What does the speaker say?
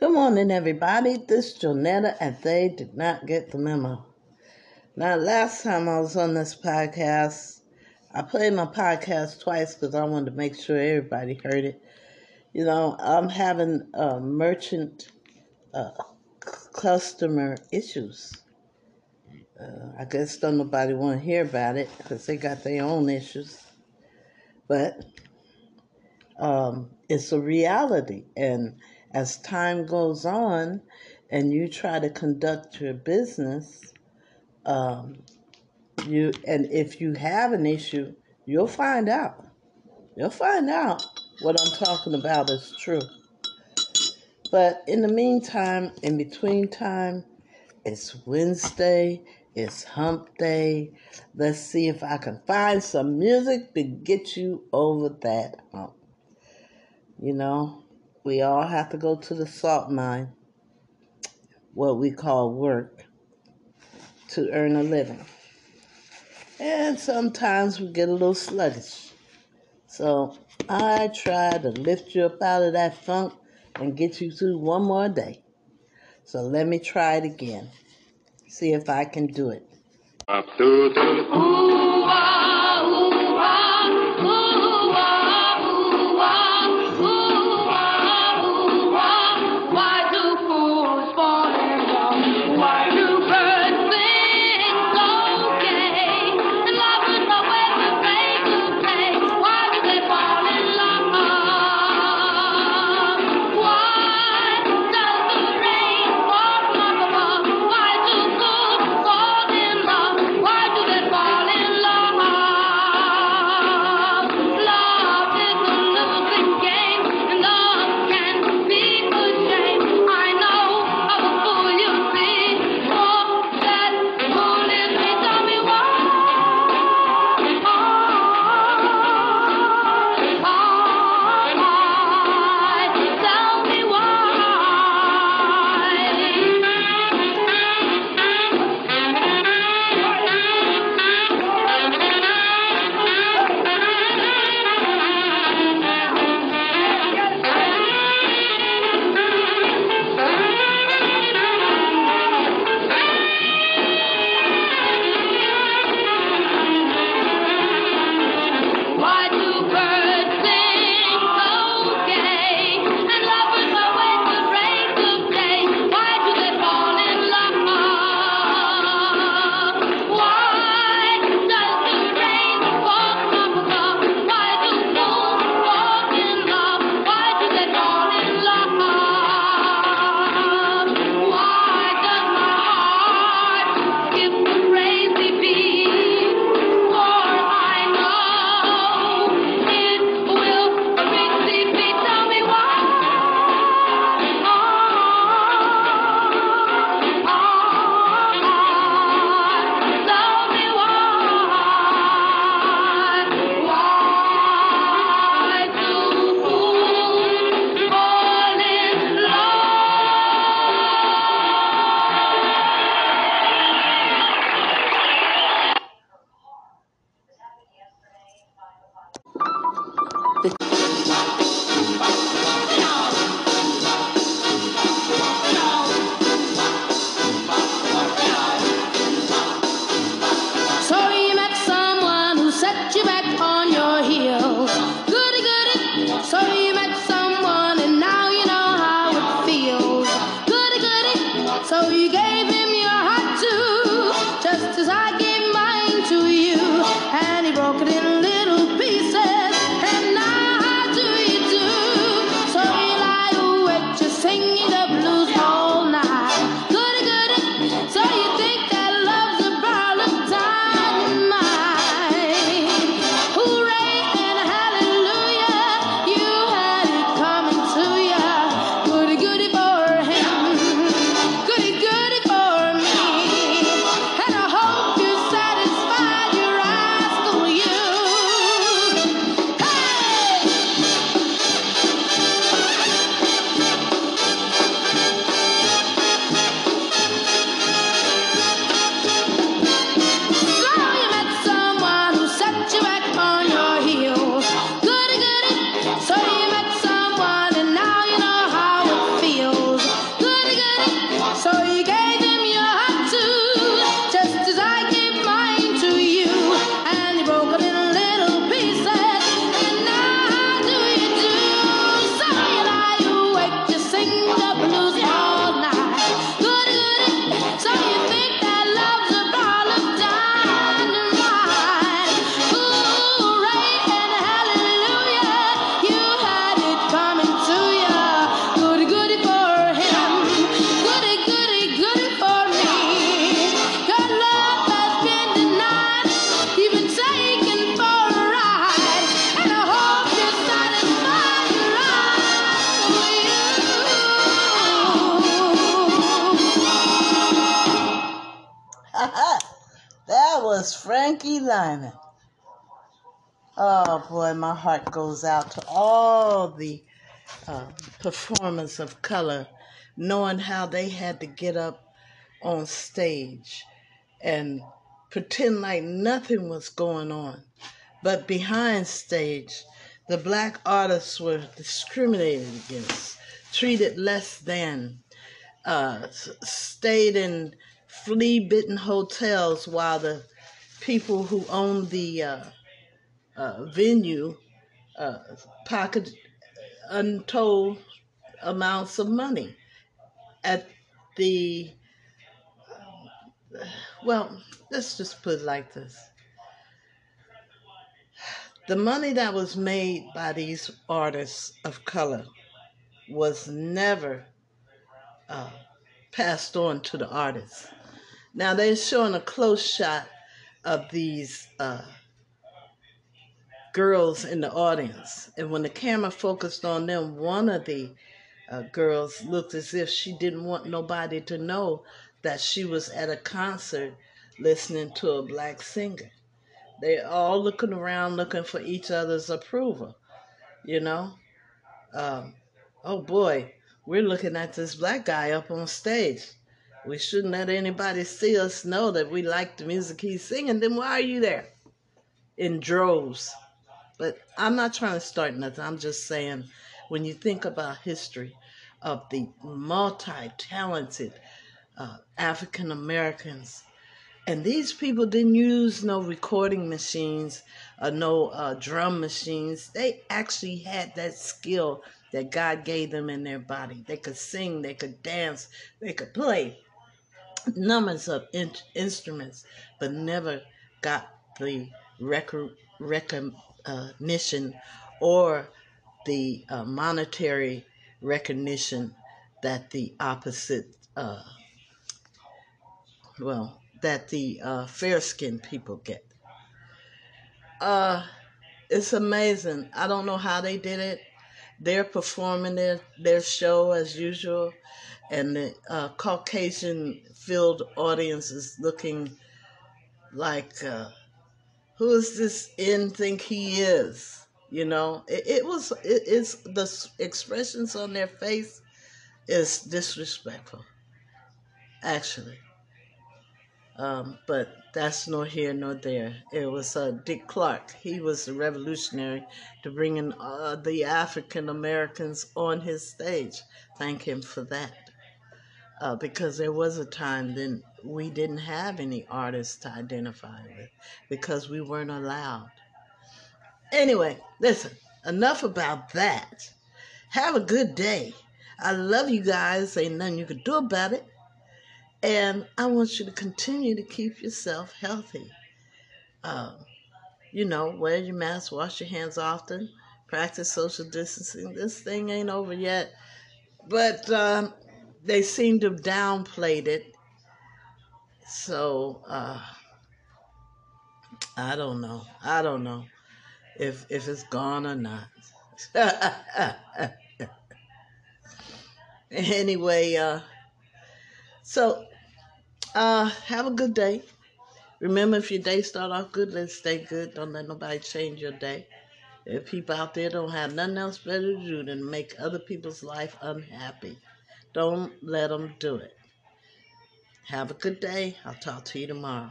Good morning, everybody. This is Jonetta, and they did not get the memo. Now, last time I was on this podcast, I played my podcast twice because I wanted to make sure everybody heard it. You know, I'm having uh, merchant uh, customer issues. Uh, I guess don't nobody want to hear about it because they got their own issues. But um, it's a reality, and as time goes on and you try to conduct your business, um, you and if you have an issue, you'll find out. You'll find out what I'm talking about is true. But in the meantime, in between time, it's Wednesday, it's hump day. Let's see if I can find some music to get you over that hump. You know, we all have to go to the salt mine, what we call work, to earn a living. And sometimes we get a little sluggish. So I try to lift you up out of that funk and get you through one more day. So let me try it again. See if I can do it. Up the Frankie Lymon. Oh boy, my heart goes out to all the uh, performers of color, knowing how they had to get up on stage and pretend like nothing was going on. But behind stage, the black artists were discriminated against, treated less than, uh, stayed in flea bitten hotels while the people who owned the uh, uh, venue uh, pocketed untold amounts of money at the well let's just put it like this. The money that was made by these artists of color was never uh, passed on to the artists now they're showing a close shot of these uh, girls in the audience. And when the camera focused on them, one of the uh, girls looked as if she didn't want nobody to know that she was at a concert listening to a black singer. They are all looking around looking for each other's approval, you know? Um, oh boy, we're looking at this black guy up on stage. We shouldn't let anybody see us know that we like the music he's singing. Then why are you there? In droves. But I'm not trying to start nothing. I'm just saying when you think about history of the multi-talented uh, African Americans, and these people didn't use no recording machines or no uh, drum machines. They actually had that skill that God gave them in their body. They could sing, they could dance, they could play numbers of in- instruments, but never got the recognition recognition or the uh, monetary recognition that the opposite, uh, well, that the uh, fair skinned people get. Uh, it's amazing. I don't know how they did it. They're performing their, their show as usual, and the uh, Caucasian filled audience is looking like uh, who does this in think he is? You know, it, it was it, it's the expressions on their face is disrespectful, actually. Um, but that's nor here nor there. It was uh, Dick Clark. He was the revolutionary to bring in uh, the African Americans on his stage. Thank him for that. Uh, because there was a time then we didn't have any artists to identify with because we weren't allowed. Anyway, listen, enough about that. Have a good day. I love you guys. Ain't nothing you can do about it. And I want you to continue to keep yourself healthy. Um, you know, wear your mask, wash your hands often, practice social distancing. This thing ain't over yet. But um, they seem to have downplayed it so uh, I don't know. I don't know if if it's gone or not. anyway, uh, so uh, have a good day. Remember, if your day start off good, let's stay good. Don't let nobody change your day. If people out there don't have nothing else better to do than make other people's life unhappy, don't let them do it. Have a good day. I'll talk to you tomorrow.